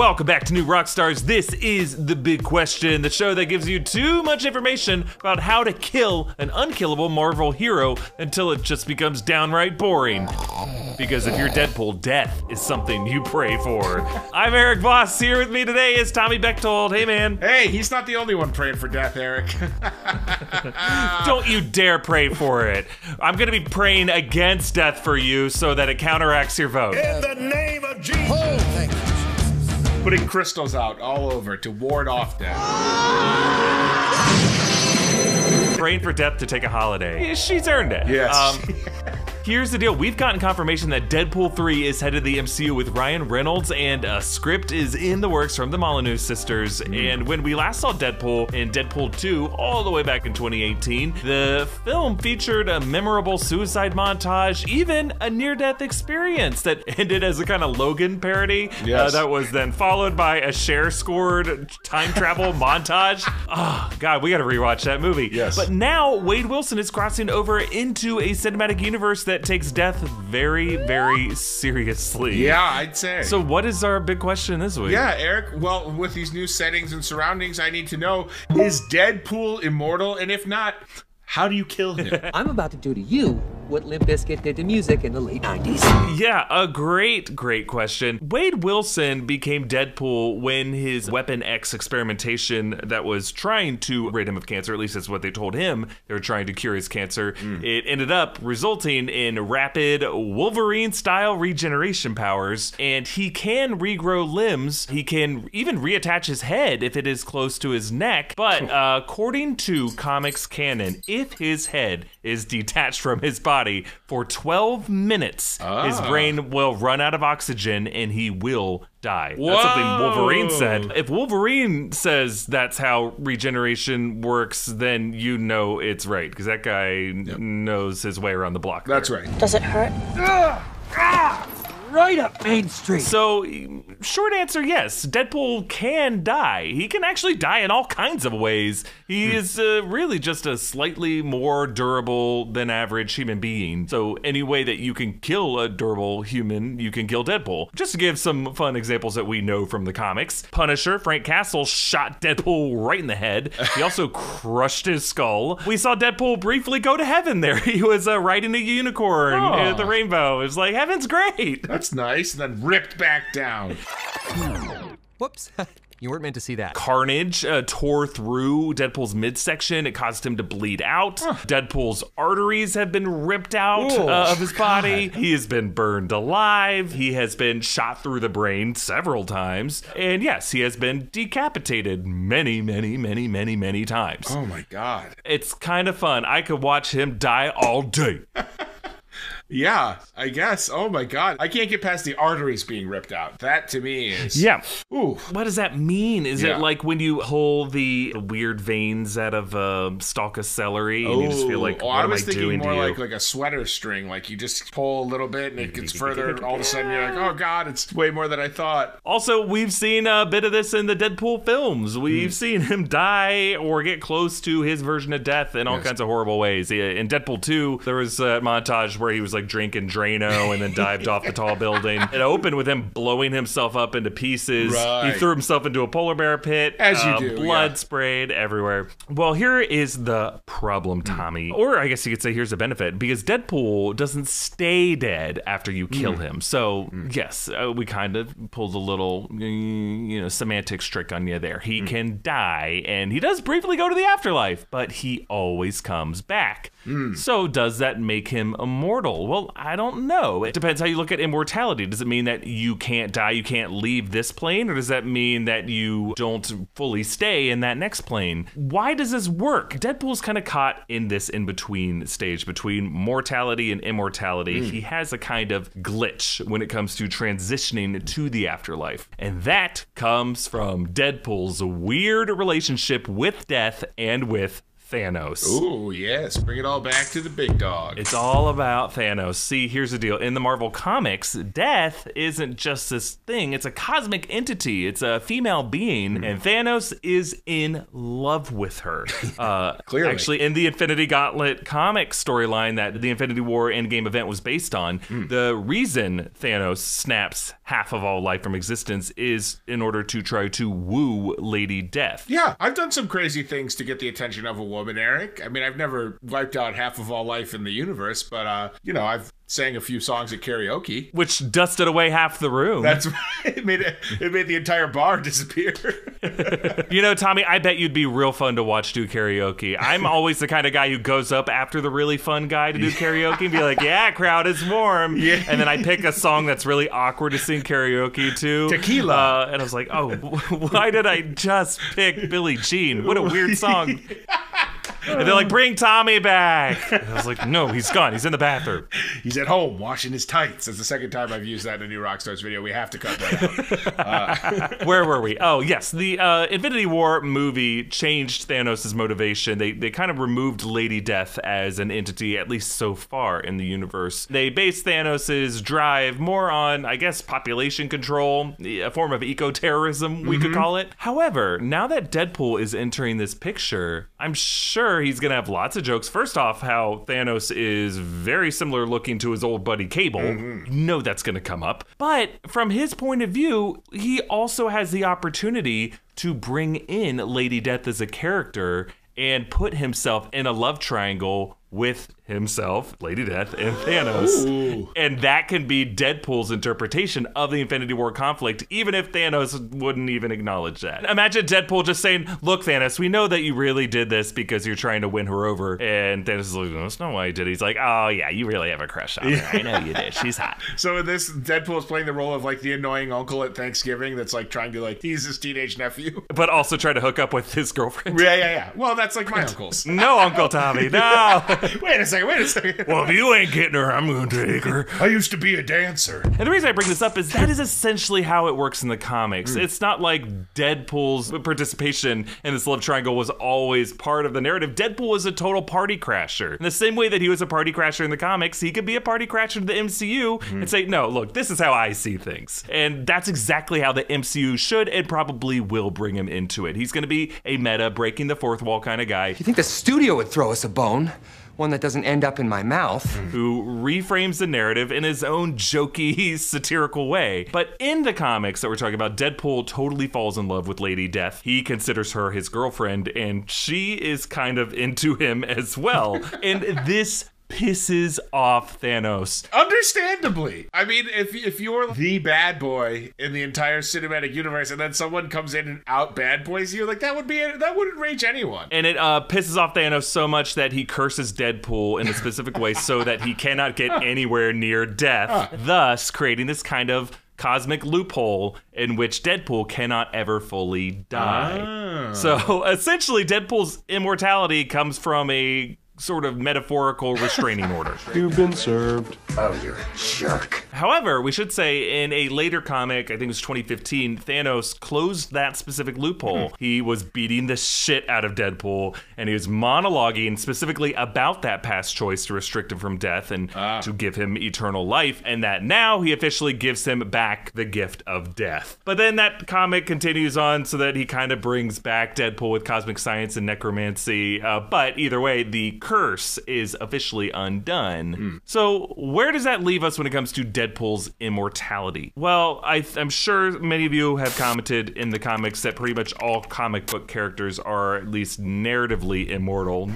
Welcome back to New Rockstars. This is The Big Question, the show that gives you too much information about how to kill an unkillable Marvel hero until it just becomes downright boring. Because if you're Deadpool, death is something you pray for. I'm Eric Voss. Here with me today is Tommy Bechtold. Hey, man. Hey, he's not the only one praying for death, Eric. Don't you dare pray for it. I'm going to be praying against death for you so that it counteracts your vote. In the name of Jesus. Oh, thank you. Putting crystals out all over to ward off death. Praying for death to take a holiday. She's earned it. Yes. Um, Here's the deal. We've gotten confirmation that Deadpool 3 is headed to the MCU with Ryan Reynolds, and a script is in the works from the Molyneux sisters. Hmm. And when we last saw Deadpool in Deadpool 2, all the way back in 2018, the film featured a memorable suicide montage, even a near death experience that ended as a kind of Logan parody. Uh, yes. Uh, that was then followed by a share scored time travel montage. Oh, God, we got to rewatch that movie. Yes. But now Wade Wilson is crossing over into a cinematic universe that takes death very, very seriously. Yeah, I'd say. So, what is our big question this week? yeah, Eric, well, with these new settings and surroundings, I need to know is Deadpool immortal? And if not, how do you kill him? I'm about to do to you what Limp Bizkit did to music in the late 90s. Yeah, a great, great question. Wade Wilson became Deadpool when his Weapon X experimentation that was trying to rid him of cancer, at least that's what they told him, they were trying to cure his cancer. It ended up resulting in rapid Wolverine style regeneration powers, and he can regrow limbs. He can even reattach his head if it is close to his neck. But uh, according to comics canon, if his head is detached from his body for 12 minutes, his Ah. brain will run out of oxygen and he will die. That's something Wolverine said. If Wolverine says that's how regeneration works, then you know it's right because that guy knows his way around the block. That's there. right. Does it hurt? Right up Main Street. So, short answer yes. Deadpool can die. He can actually die in all kinds of ways. He is uh, really just a slightly more durable than average human being. So, any way that you can kill a durable human, you can kill Deadpool. Just to give some fun examples that we know from the comics Punisher, Frank Castle, shot Deadpool right in the head. He also crushed his skull. We saw Deadpool briefly go to heaven there. He was uh, riding a unicorn Oh. at the rainbow. It was like, heaven's great. That's nice. And then ripped back down. Whoops. you weren't meant to see that. Carnage uh, tore through Deadpool's midsection. It caused him to bleed out. Deadpool's arteries have been ripped out Oh, uh, of his body. He has been burned alive. He has been shot through the brain several times. And yes, he has been decapitated many, many, many, many, many times. Oh my god. It's kind of fun. I could watch him die all day. Yeah, I guess. Oh my god. I can't get past the arteries being ripped out. That to me is. Yeah. Ooh. What does that mean? Is Yeah. it like when you pull the weird veins out of a stalk of celery and you just feel like, oh, I am was I thinking doing more like like a sweater string. Like you just pull a little bit and it gets further. and All of a sudden you're like, oh god, it's way more than I thought. Also, we've seen a bit of this in the Deadpool films. We've hmm. seen him die or get close to his version of death in all Yes. kinds of horrible ways. Yeah, In Deadpool 2, there was a montage where he was like drinking Drano and then dived off the tall building. It opened with him blowing himself up into pieces. Right. He threw himself into a polar bear pit. As you uh, do, Blood yeah. sprayed everywhere. Well, here is the problem. Tommy. Or I guess you could say here's the benefit because Deadpool doesn't stay dead after you kill Hmm. him. So, yes, uh, we kind of pulled a little, mm, you know, semantics trick on you there. He can die and he does briefly go to the afterlife, but he always comes back. Hmm. So, does that make him immortal? Well, I don't know. It depends how you look at immortality. Does it mean that you can't die, you can't leave this plane, or does that mean that you don't fully stay in that next plane? Why does this work? Deadpool's kind of caught in this in between stage between mortality and immortality. He has a kind of glitch when it comes to transitioning to the afterlife. And that comes from Deadpool's weird relationship with death and with Thanos. Ooh, yes. Bring it all back to the big dog. It's all about Thanos. See, here's the deal. In the Marvel comics, death isn't just this thing, it's a cosmic entity. It's a female being, and Thanos is in love with her. Uh, Clearly. Actually, in the Infinity Gauntlet comic storyline that the Infinity War Endgame event was based on, the reason Thanos snaps half of all life from existence is in order to try to woo Lady Death. yeah, I've done some crazy things to get the attention of a woman, Eric. I mean, I've never wiped out half of all life in the universe, but, uh, you know, I've sang a few songs at karaoke. Which dusted away half the room. That's it made it, it made the entire bar disappear. You know, Tommy, I bet you'd be real fun to watch do karaoke. I'm always the kind of guy who goes up after the really fun guy to do karaoke and be like, yeah, crowd is warm. Yeah. And then I pick a song that's really awkward to sing karaoke to. Tequila. Uh, and I was like, oh, why did I just pick Billie Jean? What a weird song. And they're like, bring Tommy back. And I was like, no, he's gone. He's in the bathroom. He's at home washing his tights. That's the second time I've used that in a new Rockstars video. We have to cut that out. Where were we? Oh, yes. The uh, Infinity War movie changed Thanos' motivation. They, they kind of removed Lady Death as an entity, at least so far in the universe. They based Thanos' drive more on, I guess, population control, a form of eco terrorism, we could call it. However, now that Deadpool is entering this picture, I'm sure he's going to have lots of jokes. First off, how Thanos is very similar looking to his old buddy Cable. Mm-hmm. You know that's going to come up. But from his point of view, he also has the opportunity to bring in Lady Death as a character and put himself in a love triangle with himself, Lady Death, and Thanos. And that can be Deadpool's interpretation of the Infinity War conflict, even if Thanos wouldn't even acknowledge that. Imagine Deadpool just saying, Look, Thanos, we know that you really did this because you're trying to win her over. And Thanos is like, That's not why I did it. He's like, Oh, yeah, you really have a crush on her. I know you did. She's hot. so in this, Deadpool is playing the role of like the annoying uncle at Thanksgiving that's like trying to like tease his teenage nephew. But also try to hook up with his girlfriend. Yeah, yeah, yeah. Well, that's like my uncles. No, Uncle Tommy, no. Wait a second, wait a second. well, if you ain't getting her, I'm going to take her. I used to be a dancer. And the reason I bring this up is that is essentially how it works in the comics. Hmm. It's not like Deadpool's participation in this love triangle was always part of the narrative. Deadpool was a total party crasher. In the same way that he was a party crasher in the comics, he could be a party crasher in the MCU hmm. and say, no, look, this is how I see things. And that's exactly how the MCU should and probably will bring him into it. He's going to be a meta, breaking the fourth wall kind of guy You think the studio would throw us a bone? One that doesn't end up in my mouth. Mm-hmm. who reframes the narrative in his own jokey, satirical way. But in the comics that we're talking about, Deadpool totally falls in love with Lady Death. He considers her his girlfriend, and she is kind of into him as well. and this pisses off Thanos. Understandably. I mean, if if you're the bad boy in the entire cinematic universe, and then someone comes in and out bad boys you, like that would be that wouldn't rage anyone. And it uh, pisses off Thanos so much that he curses Deadpool in a specific way so that he cannot get anywhere near death, thus creating this kind of cosmic loophole in which Deadpool cannot ever fully die. So essentially, Deadpool's immortality comes from a sort of metaphorical restraining order. You've been served. Of your jerk. However, we should say in a later comic, I think it was 2015, Thanos closed that specific loophole. He was beating the shit out of Deadpool and he was monologuing specifically about that past choice to restrict him from death and to give him eternal life, and that now he officially gives him back the gift of death. But then that comic continues on so that he kind of brings back Deadpool with cosmic science and necromancy. Uh, but either way, the curse is officially undone. Hmm. So, where does that leave us when it comes to Deadpool's immortality? Well, I, I'm sure many of you have commented in the comics that pretty much all comic book characters are at least narratively immortal.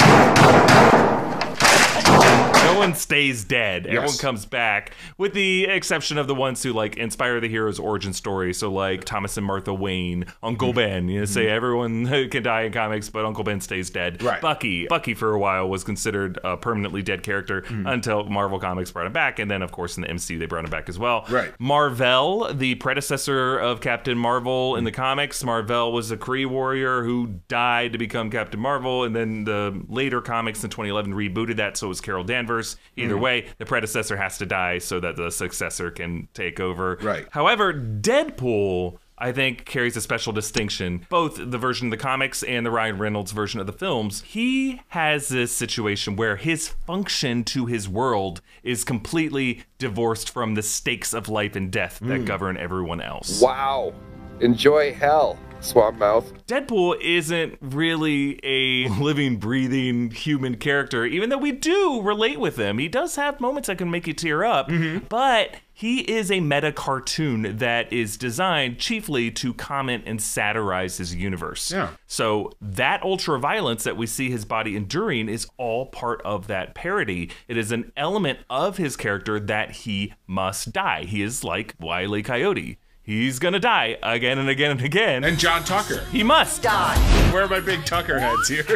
No one stays dead. Everyone comes back, with the exception of the ones who like inspire the hero's origin story. So like Thomas and Martha Wayne, Uncle mm-hmm. Ben. You know, say mm-hmm. everyone can die in comics, but Uncle Ben stays dead. Right. Bucky. Bucky for a while was considered a permanently dead character mm-hmm. until Marvel Comics brought him back, and then of course in the MCU they brought him back as well. Right. Marvel, the predecessor of Captain Marvel in the comics, Marvel was a Kree warrior who died to become Captain Marvel, and then the later comics in 2011 rebooted that, so it was Carol Danvers. Either mm-hmm. way, the predecessor has to die so that the successor can take over. Right. However, Deadpool I think carries a special distinction. Both the version of the comics and the Ryan Reynolds version of the films, he has this situation where his function to his world is completely divorced from the stakes of life and death that mm. govern everyone else. Wow. Enjoy hell, swamp mouth. Deadpool isn't really a living, breathing human character, even though we do relate with him. He does have moments that can make you tear up, mm-hmm. but he is a meta cartoon that is designed chiefly to comment and satirize his universe. Yeah. So that ultra violence that we see his body enduring is all part of that parody. It is an element of his character that he must die. He is like Wile E. Coyote. He's gonna die again and again and again. And John Tucker. he must. Die. Where are my big Tucker heads here?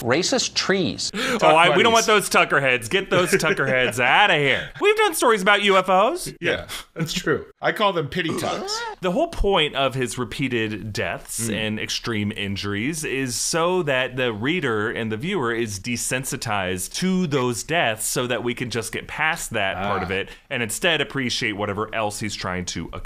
Racist trees. Oh, I, we don't want those Tucker heads. Get those Tucker heads out of here. We've done stories about UFOs. yeah, that's true. I call them pity tucks. The whole point of his repeated deaths mm. and extreme injuries is so that the reader and the viewer is desensitized to those deaths so that we can just get past that part ah. of it and instead appreciate whatever else he's trying to accomplish.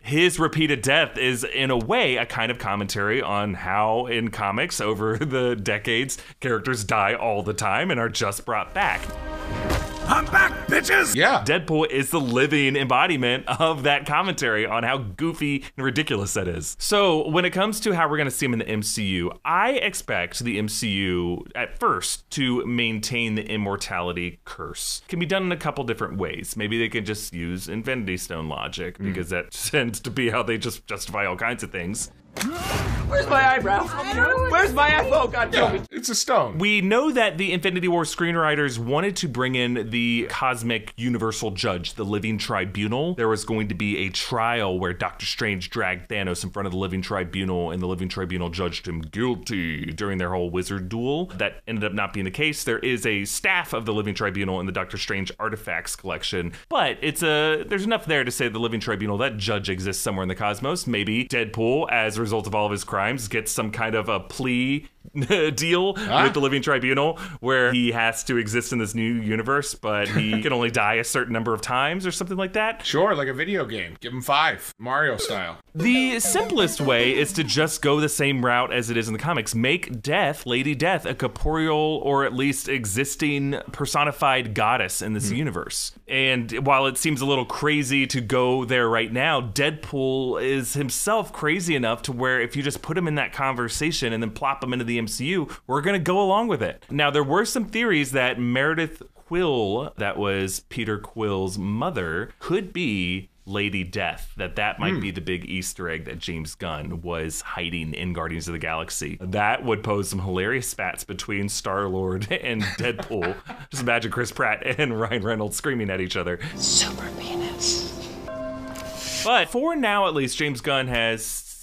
His repeated death is, in a way, a kind of commentary on how in comics over the decades characters die all the time and are just brought back. Yeah. Deadpool is the living embodiment of that commentary on how goofy and ridiculous that is. So, when it comes to how we're going to see him in the MCU, I expect the MCU at first to maintain the immortality curse. It Can be done in a couple different ways. Maybe they can just use Infinity Stone logic because mm. that tends to be how they just justify all kinds of things. Where's my eyebrow? Where's my iPhone? Oh, God damn Yeah, it's a stone. We know that the Infinity War screenwriters wanted to bring in the cosmic universal judge, the Living Tribunal. There was going to be a trial where Doctor Strange dragged Thanos in front of the Living Tribunal, and the Living Tribunal judged him guilty during their whole wizard duel. That ended up not being the case. There is a staff of the Living Tribunal in the Doctor Strange artifacts collection, but it's a there's enough there to say the Living Tribunal that judge exists somewhere in the cosmos. Maybe Deadpool, as a result of all of his crimes, gets some kind of a plea deal ah. with the Living Tribunal where he has to exist in this new universe, but he can only die a certain number of times or something like that. Sure, like a video game. Give him five, Mario style. The simplest way is to just go the same route as it is in the comics. Make Death, Lady Death, a corporeal or at least existing personified goddess in this hmm. universe. And while it seems a little crazy to go there right now, Deadpool is himself crazy enough to where if you just put him in that conversation and then plop him into the MCU, we're going to go along with it. Now, there were some theories that Meredith Quill, that was Peter Quill's mother, could be Lady Death. That that might be hmm. the big Easter egg that James Gunn was hiding in Guardians of the Galaxy. That would pose some hilarious spats between Star Lord and Deadpool. Just imagine Chris Pratt and Ryan Reynolds screaming at each other. Super penis. But for now, at least, James Gunn has,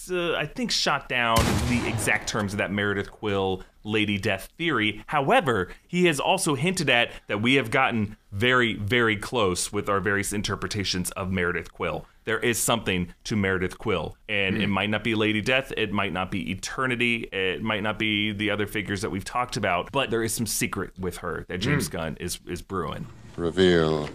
uh, I think, shot down the exact terms of that Meredith Quill Lady Death theory. However, he has also hinted at that we have gotten very, very close with our various interpretations of Meredith Quill. There is something to Meredith Quill, and it might not be Lady Death, it might not be Eternity, it might not be the other figures that we've talked about, but there is some secret with her that James Gunn is is brewing. Reveal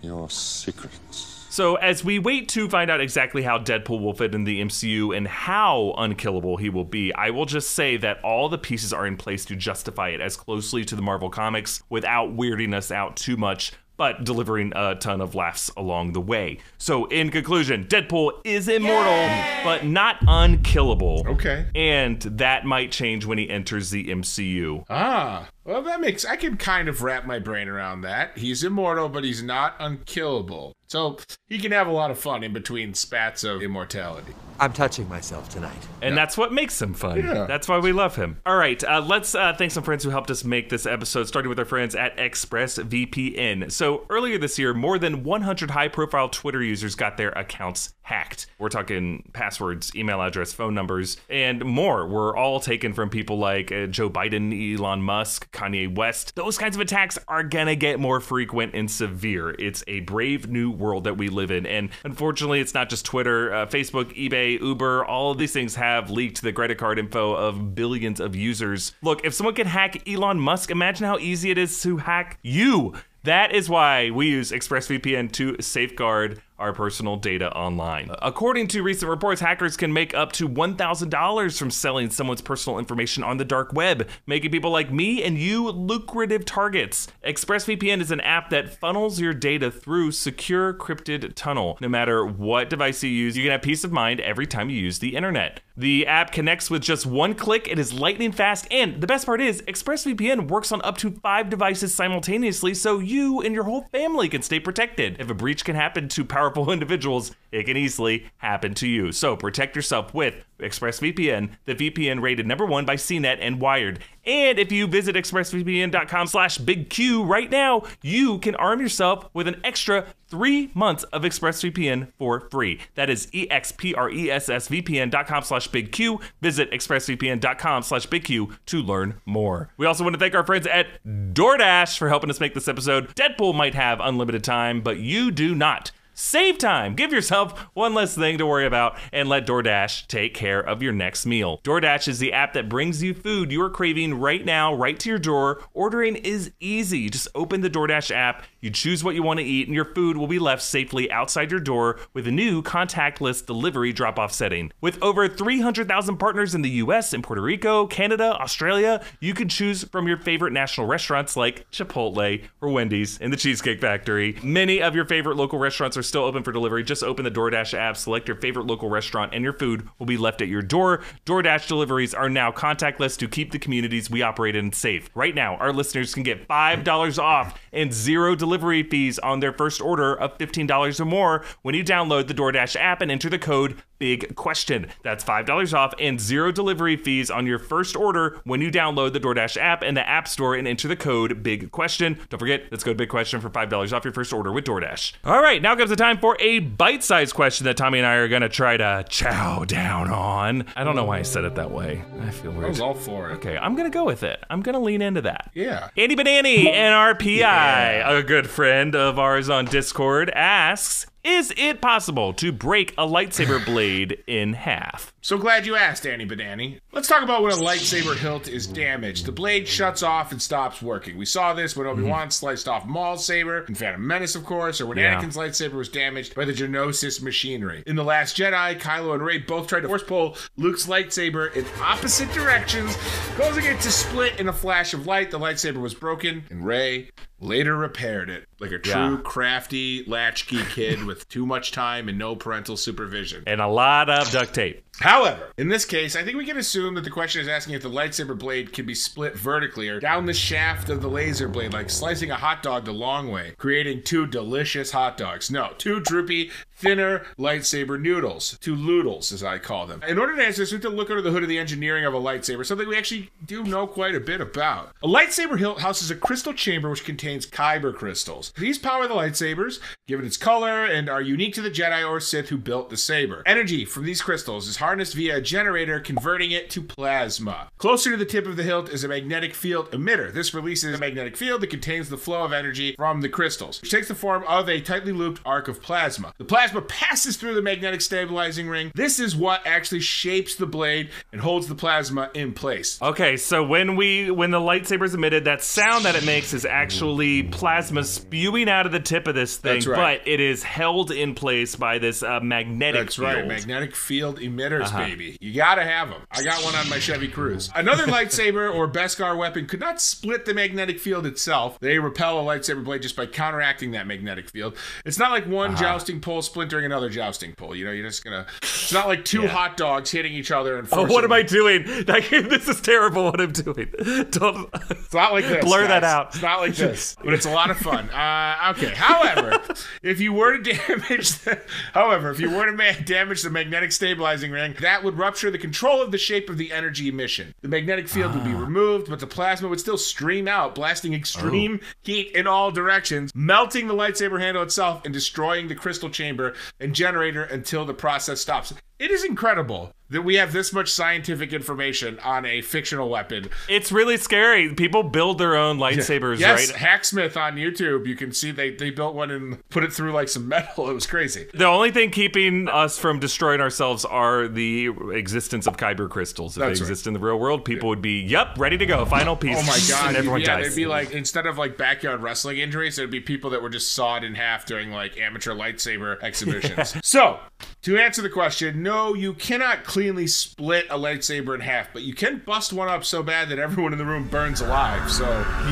your secrets. So, as we wait to find out exactly how Deadpool will fit in the MCU and how unkillable he will be, I will just say that all the pieces are in place to justify it as closely to the Marvel Comics without weirding us out too much, but delivering a ton of laughs along the way. So, in conclusion, Deadpool is immortal, but not unkillable. Okay. And that might change when he enters the MCU. Ah, well, that makes I can kind of wrap my brain around that. He's immortal, but he's not unkillable. So he can have a lot of fun in between spats of immortality. I'm touching myself tonight. And that's what makes him fun. Yeah. That's why we love him. All right, uh, let's uh, thank some friends who helped us make this episode, starting with our friends at ExpressVPN. So, earlier this year, more than 100 high profile Twitter users got their accounts hacked. We're talking passwords, email address, phone numbers, and more were all taken from people like uh, Joe Biden, Elon Musk, Kanye West. Those kinds of attacks are going to get more frequent and severe. It's a brave new world that we live in. And unfortunately, it's not just Twitter, uh, Facebook, eBay, Uber, all of these things have leaked the credit card info of billions of users. Look, if someone can hack Elon Musk, imagine how easy it is to hack you. That is why we use ExpressVPN to safeguard our personal data online. According to recent reports, hackers can make up to $1,000 from selling someone's personal information on the dark web, making people like me and you lucrative targets. ExpressVPN is an app that funnels your data through secure crypted tunnel. No matter what device you use, you can have peace of mind every time you use the internet. The app connects with just one click, it is lightning fast, and the best part is ExpressVPN works on up to five devices simultaneously so you and your whole family can stay protected. If a breach can happen to powerful individuals, it can easily happen to you. So protect yourself with ExpressVPN, the VPN rated number one by CNET and Wired. And if you visit expressvpn.com slash bigq right now, you can arm yourself with an extra three months of ExpressVPN for free. That is E-X-P-R-E-S-S-V-P-N.com slash bigq. Visit expressvpn.com slash bigq to learn more. We also want to thank our friends at DoorDash for helping us make this episode. Deadpool might have unlimited time, but you do not. Save time. Give yourself one less thing to worry about and let DoorDash take care of your next meal. DoorDash is the app that brings you food you are craving right now, right to your door. Ordering is easy. Just open the DoorDash app, you choose what you want to eat, and your food will be left safely outside your door with a new contactless delivery drop off setting. With over 300,000 partners in the US and Puerto Rico, Canada, Australia, you can choose from your favorite national restaurants like Chipotle or Wendy's and the Cheesecake Factory. Many of your favorite local restaurants are still open for delivery. Just open the DoorDash app, select your favorite local restaurant, and your food will be left at your door. DoorDash deliveries are now contactless to keep the communities we operate in safe. Right now, our listeners can get $5 off and zero delivery fees on their first order of $15 or more when you download the DoorDash app and enter the code Big Question. That's $5 off and zero delivery fees on your first order when you download the DoorDash app in the App Store and enter the code Big Question. Don't forget, let's go to Big Question for $5 off your first order with DoorDash. All right, now comes the time for a bite sized question that Tommy and I are going to try to chow down on. I don't know why I said it that way. I feel weird. I was all for it. Okay, I'm going to go with it. I'm going to lean into that. Yeah. Andy Banani, NRPI, a good friend of ours on Discord, asks Is it possible to break a lightsaber blade in half? So glad you asked, Annie Badani. Let's talk about when a lightsaber hilt is damaged. The blade shuts off and stops working. We saw this when Obi-Wan mm-hmm. sliced off Maul's saber in Phantom Menace, of course, or when Yeah. Anakin's lightsaber was damaged by the Geonosis machinery. In The Last Jedi, Kylo and Rey both tried to force pull Luke's lightsaber in opposite directions, causing it to split in a flash of light. The lightsaber was broken, and Rey later repaired it like a true Yeah. crafty latchkey kid with too much time and no parental supervision. And a lot of duct tape. However, in this case, I think we can assume that the question is asking if the lightsaber blade can be split vertically or down the shaft of the laser blade, like slicing a hot dog the long way, creating two delicious hot dogs. No, two droopy, thinner lightsaber noodles. Two loodles, as I call them. In order to answer this, we have to look under the hood of the engineering of a lightsaber, something we actually do know quite a bit about. A lightsaber hilt houses a crystal chamber which contains kyber crystals. These power the lightsabers, give it its color, and are unique to the Jedi or Sith who built the saber. Energy from these crystals is harnessed via a generator, converting it to plasma. Closer to the tip of the hilt is a magnetic field emitter. This releases a magnetic field that contains the flow of energy from the crystals, which takes the form of a tightly looped arc of plasma. The plasma passes through the magnetic stabilizing ring. This is what actually shapes the blade and holds the plasma in place. Okay, so when we when the lightsaber's emitted, that sound that it makes is actually plasma spewing out of the tip of this thing, That's right. but it is held in place by this uh, magnetic That's right, field. magnetic field Uh-huh. baby. You gotta have them. I got one on my Chevy Cruze. Another lightsaber or Beskar weapon could not split the magnetic field itself. They repel a lightsaber blade just by counteracting that magnetic field. It's not like one jousting pole splintering another jousting pole. You know, you're just gonna. It's not like two hot dogs hitting each other and. Oh, what am I doing? This is terrible. What I'm doing. Don't. It's not like this. Blur that out. It's not like this, but it's a lot of fun. Uh, okay. However, if you were to damage, the, however, if you were to ma- damage the magnetic stabilizing ring, that would rupture the control of the shape of the energy emission. The magnetic field would be Ah. removed, but the plasma would still stream out, blasting extreme Oh. heat in all directions, melting the lightsaber handle itself and destroying the crystal chamber and generator until the process stops. It is incredible that we have this much scientific information on a fictional weapon. It's really scary. People build their own lightsabers, Yes, right? Hacksmith on YouTube. You can see they, they built one and put it through like some metal. It was crazy. The only thing keeping us from destroying ourselves are the existence of kyber crystals. If That's they right. exist in the real world, people would be, yep, ready to go. Final piece. Oh my god! And everyone yeah, dies. it'd be like instead of like backyard wrestling injuries, there'd be people that were just sawed in half during like amateur lightsaber exhibitions. So, to answer the question, no, you cannot cleanly split a lightsaber in half, but you can bust one up so bad that everyone in the room burns alive. So,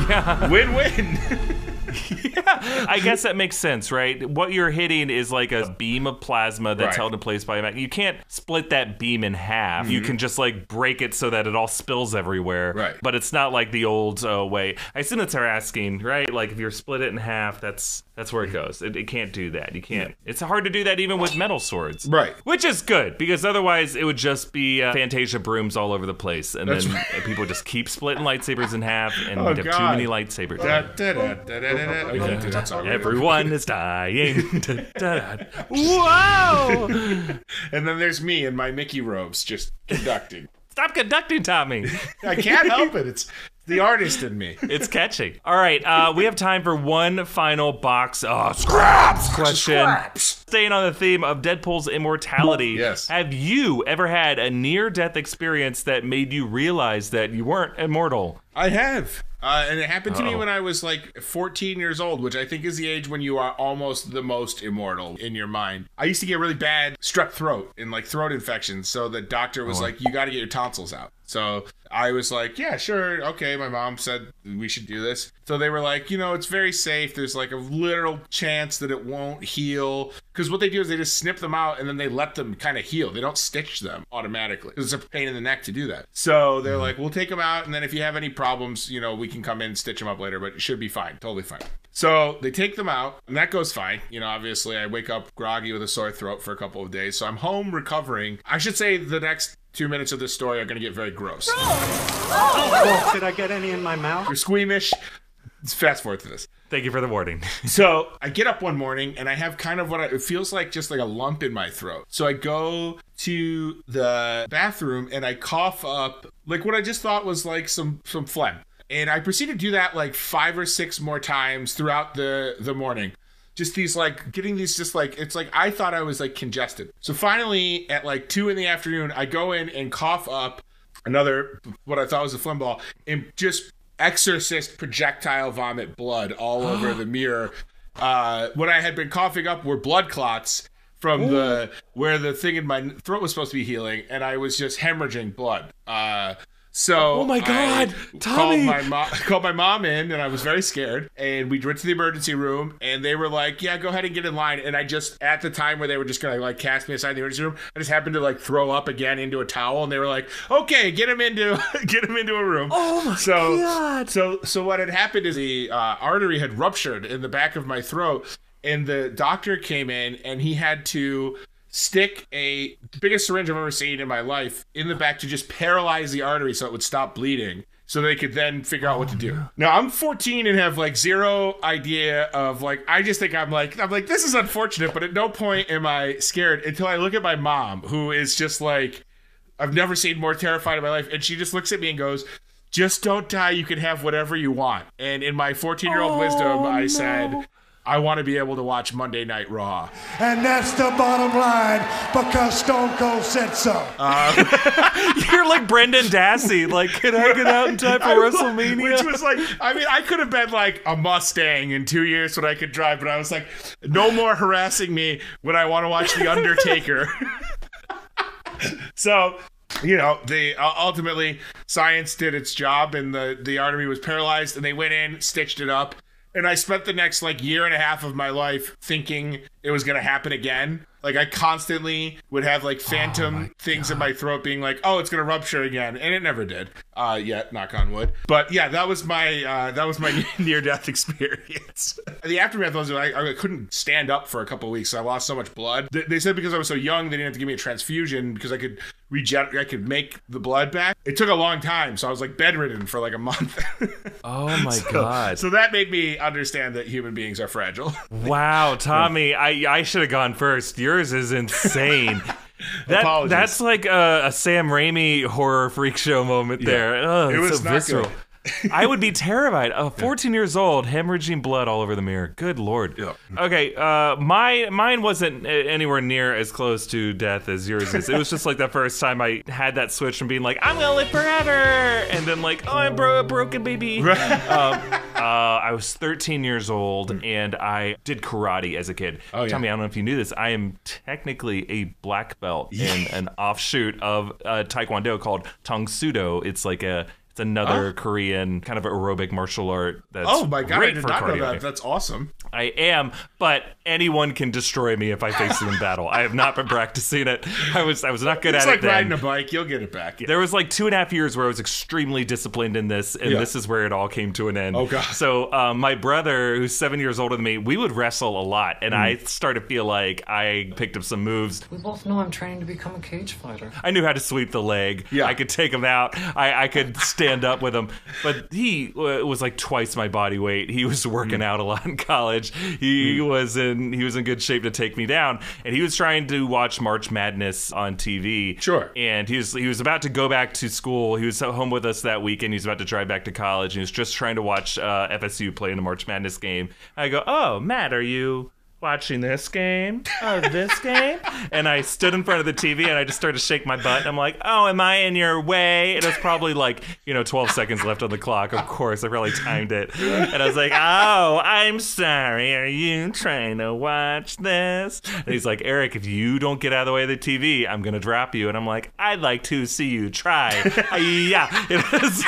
yeah. win-win. I guess that makes sense, right? What you're hitting is like a beam of plasma that's Right. held in place by a mag. You can't split that beam in half. You can just like break it so that it all spills everywhere. Mm-hmm. Right. But it's not like the old uh, way. I assume that's her asking, right? Like if you're split it in half, that's that's where it goes. It, it can't do that. You can't. It's hard to do that even with metal swords. Right. Which is good because otherwise it would just be uh, Fantasia brooms all over the place, and That's then right. people just keep splitting lightsabers in half, and Oh, we'd have too many lightsabers. Da, da, da, Everyone is dying. Whoa! And then there's me in my Mickey robes just conducting. Stop conducting, Tommy. I can't help it. It's the artist in me. It's catchy. All right, uh, we have time for one final box. Oh, scraps question. Staying on the theme of Deadpool's immortality. Yes. Have you ever had a near-death experience that made you realize that you weren't immortal? I have. Uh, and it happened to me Uh-oh. when I was like 14 years old, which I think is the age when you are almost the most immortal in your mind. I used to get really bad strep throat and like throat infections. So the doctor was like, you got to get your tonsils out. So I was like, yeah, sure. Okay. My mom said we should do this. So they were like, you know, it's very safe. There's like a literal chance that it won't heal. Because what they do is they just snip them out and then they let them kind of heal. They don't stitch them automatically. It's a pain in the neck to do that. So they're mm-hmm. like, we'll take them out. And then if you have any problems, you know, we can come in and stitch them up later, but it should be fine. Totally fine. So they take them out, and that goes fine. You know, obviously, I wake up groggy with a sore throat for a couple of days. So I'm home recovering. I should say the next two minutes of this story are going to get very gross. Oh, oh. Oh, did I get any in my mouth? You're squeamish. Let's fast forward to this. Thank you for the warning. So I get up one morning and I have kind of what I, it feels like just like a lump in my throat. So I go to the bathroom and I cough up like what I just thought was like some some phlegm. And I proceed to do that like five or six more times throughout the the morning. Just these like getting these just like it's like I thought I was like congested. So finally at like two in the afternoon, I go in and cough up another what I thought was a phlegm ball and just exorcist projectile vomit blood all over the mirror. Uh, what I had been coughing up were blood clots from the where the thing in my throat was supposed to be healing, and I was just hemorrhaging blood. Uh, so Oh my God, I Tommy! called my mom called my mom in, and I was very scared. And we went to the emergency room, and they were like, "Yeah, go ahead and get in line." And I just at the time where they were just gonna like cast me aside in the emergency room, I just happened to like throw up again into a towel, and they were like, "Okay, get him into get him into a room." Oh my so, god! So so what had happened is the uh, artery had ruptured in the back of my throat, and the doctor came in, and he had to stick a biggest syringe I've ever seen in my life in the back to just paralyze the artery so it would stop bleeding. So they could then figure out what to do. Oh, now I'm 14 and have like zero idea of like I just think I'm like I'm like this is unfortunate, but at no point am I scared until I look at my mom, who is just like I've never seen more terrified in my life, and she just looks at me and goes, "Just don't die. You can have whatever you want." And in my 14 year old wisdom, I oh, said, "I want to be able to watch Monday Night Raw." And that's the bottom line because Stone Cold said so. You're like Brendan Dassey. Like, can I get out in time for I WrestleMania? Which was like, I mean, I could have been like a Mustang in two years when I could drive, but I was like, no more harassing me when I want to watch The Undertaker. so, you know, the uh, ultimately science did its job, and the the artery was paralyzed, and they went in, stitched it up, and I spent the next like year and a half of my life thinking it was gonna happen again. Like I constantly would have like phantom things in my throat being like, "Oh, it's gonna rupture again," and it never did. Uh, yet, knock on wood. But yeah, that was my uh, that was my near death experience. the aftermath was I, I couldn't stand up for a couple of weeks. I lost so much blood. They, they said because I was so young, they didn't have to give me a transfusion because I could regenerate. I could make the blood back. It took a long time, so I was like bedridden for like a month. oh my god! so that made me understand that human beings are fragile. Wow, Tommy, I I should have gone first. Yours is insane. That, Apologies. that's like a, a Sam Raimi horror freak show moment there. Ugh, It was so not visceral. good. I would be terrified. Uh, 14 years old, hemorrhaging blood all over the mirror. Good lord. Yeah. Okay, uh, my mine wasn't uh, anywhere near as close to death as yours is. It was just like the first time I had that switch from being like, I'm gonna live forever, and then like, oh, I'm bro- a broken baby. um, uh, I was 13 years old and I did karate as a kid. Oh, yeah. Tommy, I don't know if you knew this. I am technically a black belt in an offshoot of uh, Taekwondo called Tang Soo Do. It's like a it's another Korean kind of aerobic martial art that's Oh my god, I did for not know that. That's awesome. I am, but anyone can destroy me if I face them in battle. I have not been practicing it. I was I was not good It's at like it then. riding a bike. You'll get it back. There was like two and a half years where I was extremely disciplined in this, and Yeah. this is where it all came to an end. Oh, God. So um, my brother, who's seven years older than me, we would wrestle a lot, and I Mm. started to feel like I picked up some moves. We both know I'm training to become a cage fighter. I knew how to sweep the leg. Yeah. I could take him out. I, I could stand up with him. But he uh, was like twice my body weight. He was working Mm. out a lot in college. He was in he was in good shape to take me down. And he was trying to watch March Madness on TV. Sure. And he was he was about to go back to school. He was home with us that weekend. He was about to drive back to college. And he was just trying to watch uh, FSU play in the March Madness game. I go, "Oh, Matt, are you?" Watching this game, oh, this game, and I stood in front of the TV and I just started to shake my butt. And I'm like, "Oh, am I in your way?" It was probably like, you know, 12 seconds left on the clock. Of course, I probably timed it, and I was like, "Oh, I'm sorry. Are you trying to watch this?" And he's like, "Eric, if you don't get out of the way of the TV, I'm gonna drop you." And I'm like, "I'd like to see you try." Yeah, it was.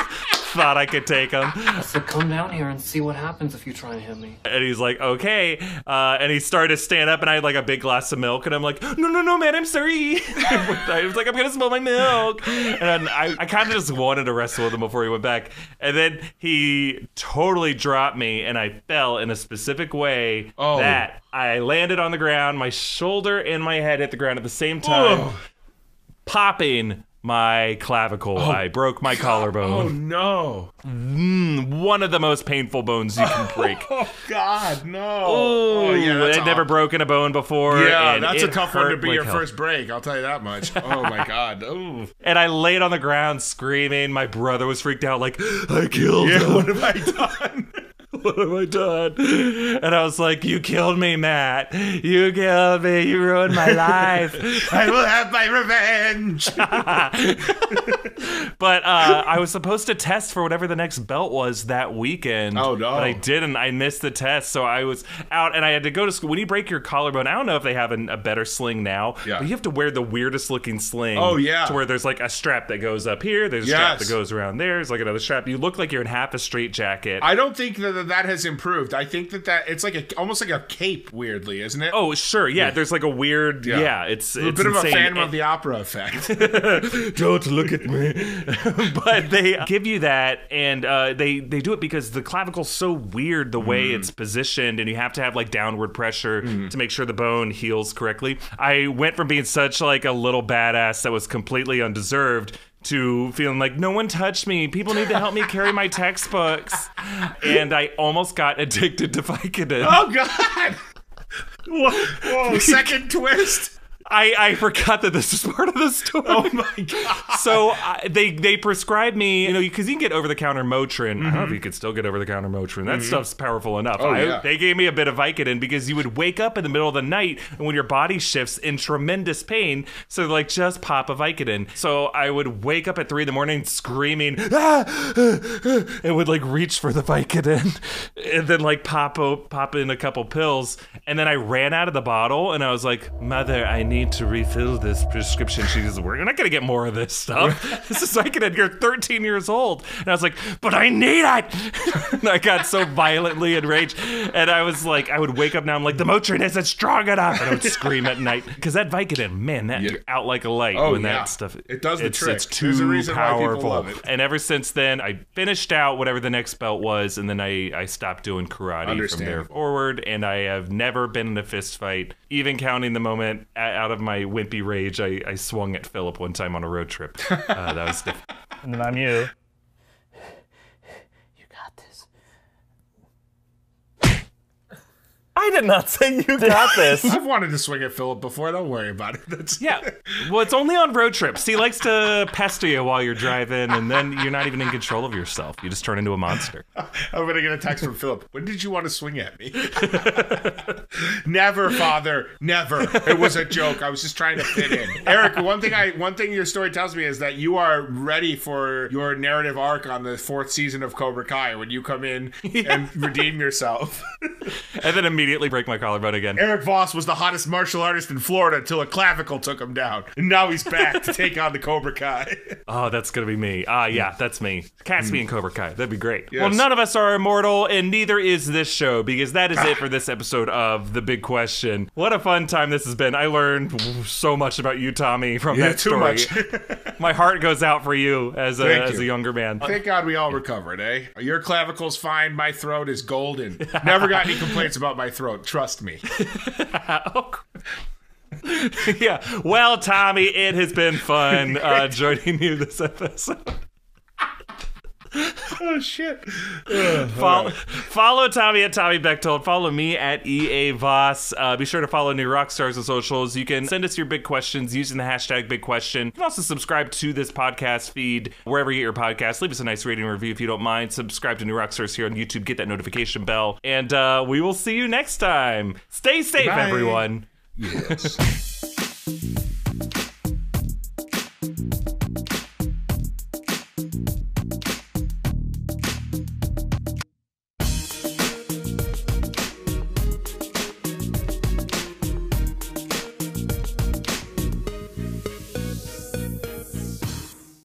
Thought I could take him. So come down here and see what happens if you try and hit me. And he's like, okay. Uh, and he started to stand up, and I had like a big glass of milk, and I'm like, no, no, no, man, I'm sorry. I was like, I'm gonna spill my milk. And I, I kind of just wanted to wrestle with him before he went back. And then he totally dropped me, and I fell in a specific way Oh. that I landed on the ground, my shoulder and my head hit the ground at the same time, Oh. popping my clavicle. Oh. I broke my collarbone. Oh no! Mm, one of the most painful bones you can break. Oh God, no! Oh, yeah, that's I'd never broken a bone before. Yeah, that's a tough one to be like your hell. first break. I'll tell you that much. Oh my God! Ooh. And I laid on the ground screaming. My brother was freaked out, like, I killed Yeah, him. what have I done? What have I done? And I was like, You killed me, Matt. You killed me. You ruined my life. I will have my revenge. but uh, I was supposed to test for whatever the next belt was that weekend. Oh, no. But I didn't. I missed the test, so I was out, and I had to go to school. When you break your collarbone, I don't know if they have an, a better sling now. Yeah. But you have to wear the weirdest looking sling. Oh, yeah. To where there's like a strap that goes up here. There's a strap that goes around there. There's like another strap. You look like you're in half a straight jacket. I don't think that that has improved. I think that that it's like a almost like a cape, weirdly, isn't it? Oh sure, yeah. There's like a weird, yeah. Yeah. it's a it's bit of a insane. Phantom of the Opera effect. don't look at me. but they give you that, and uh, they they do it because the clavicle's so weird the way it's positioned, and you have to have like downward pressure to make sure the bone heals correctly. I went from being such like a little badass that was completely undeserved. To feeling like no one touched me, people need to help me carry my textbooks, and I almost got addicted to Vicodin. oh God! Whoa, second twist. I, I forgot that this is part of the story. Oh my God! so uh, they they prescribed me, you know, because you can get over the counter Motrin. I don't know if you could still get over the counter Motrin. That stuff's powerful enough. Mm-hmm. Oh, I- yeah. They gave me a bit of Vicodin because you would wake up in the middle of the night and when your body shifts in tremendous pain. So like just pop a Vicodin. So I would wake up at three in the morning screaming, ah, and would like reach for the Vicodin, and then like pop pop in a couple pills, and then I ran out of the bottle, and I was like, "Mother, I need to refill this prescription." She goes, "We're not gonna get more of this stuff. this is Vicodin. You're 13 years old." And I was like, "But I need it!" I got so violently enraged, and I was like, I would wake up now. I'm like, "The Motrin isn't strong enough," and I would scream at night because that Vicodin, man, that Yeah. you're out like a light Oh, when yeah. that stuff. It does the it's, trick. It's too powerful. it. And ever since then, I finished out whatever the next belt was, and then I, I stopped doing karate from there forward. And I have never been in a fist fight, even counting the moment a- out of my wimpy rage I, I swung at Philip one time on a road trip. Uh, that was different. And then I'm you. You got this. I did not say you got this. I've wanted to swing at Philip before. Don't worry about it. That's, Yeah. Well, it's only on road trips. He likes to pester you while you're driving, and then you're not even in control of yourself. You just turn into a monster. I'm gonna get a text from Philip. When did you want to swing at me? never, father. Never. It was a joke. I was just trying to fit in. Eric, one thing I one thing your story tells me is that you are ready for your narrative arc on the fourth season of Cobra Kai when you come in and redeem yourself. And then immediately break my collarbone again. Eric Voss was the hottest martial artist in Florida until a clavicle took him down. And now he's back to take on the Cobra Kai. Oh, that's gonna be me. Ah, yeah, that's me. Catsby and Cobra Kai. That'd be great. Well, none of us are immortal, and neither is this show because that is it for this episode of The Big Question. What a fun time this has been. I learned so much about you, Tommy, from Yeah, that too story. much. my heart goes out for you as a Thank as you. a younger man. Thank God we all recovered, eh? Your clavicle's fine. My throat is golden. Never got any complaints about my throat. Trust me. yeah. Well, Tommy, it has been fun uh, joining you this episode. oh shit. Follow, follow Tommy at Tommy Bechtold. Follow me at EA Voss. Uh, be sure to follow New Rockstars on socials. You can send us your big questions using the hashtag Big Question. You can also subscribe to this podcast feed wherever you get your podcast. Leave us a nice rating and review if you don't mind. Subscribe to New Rockstars here on YouTube. Get that notification bell. And uh, we will see you next time. Stay safe, Bye. everyone. Yes.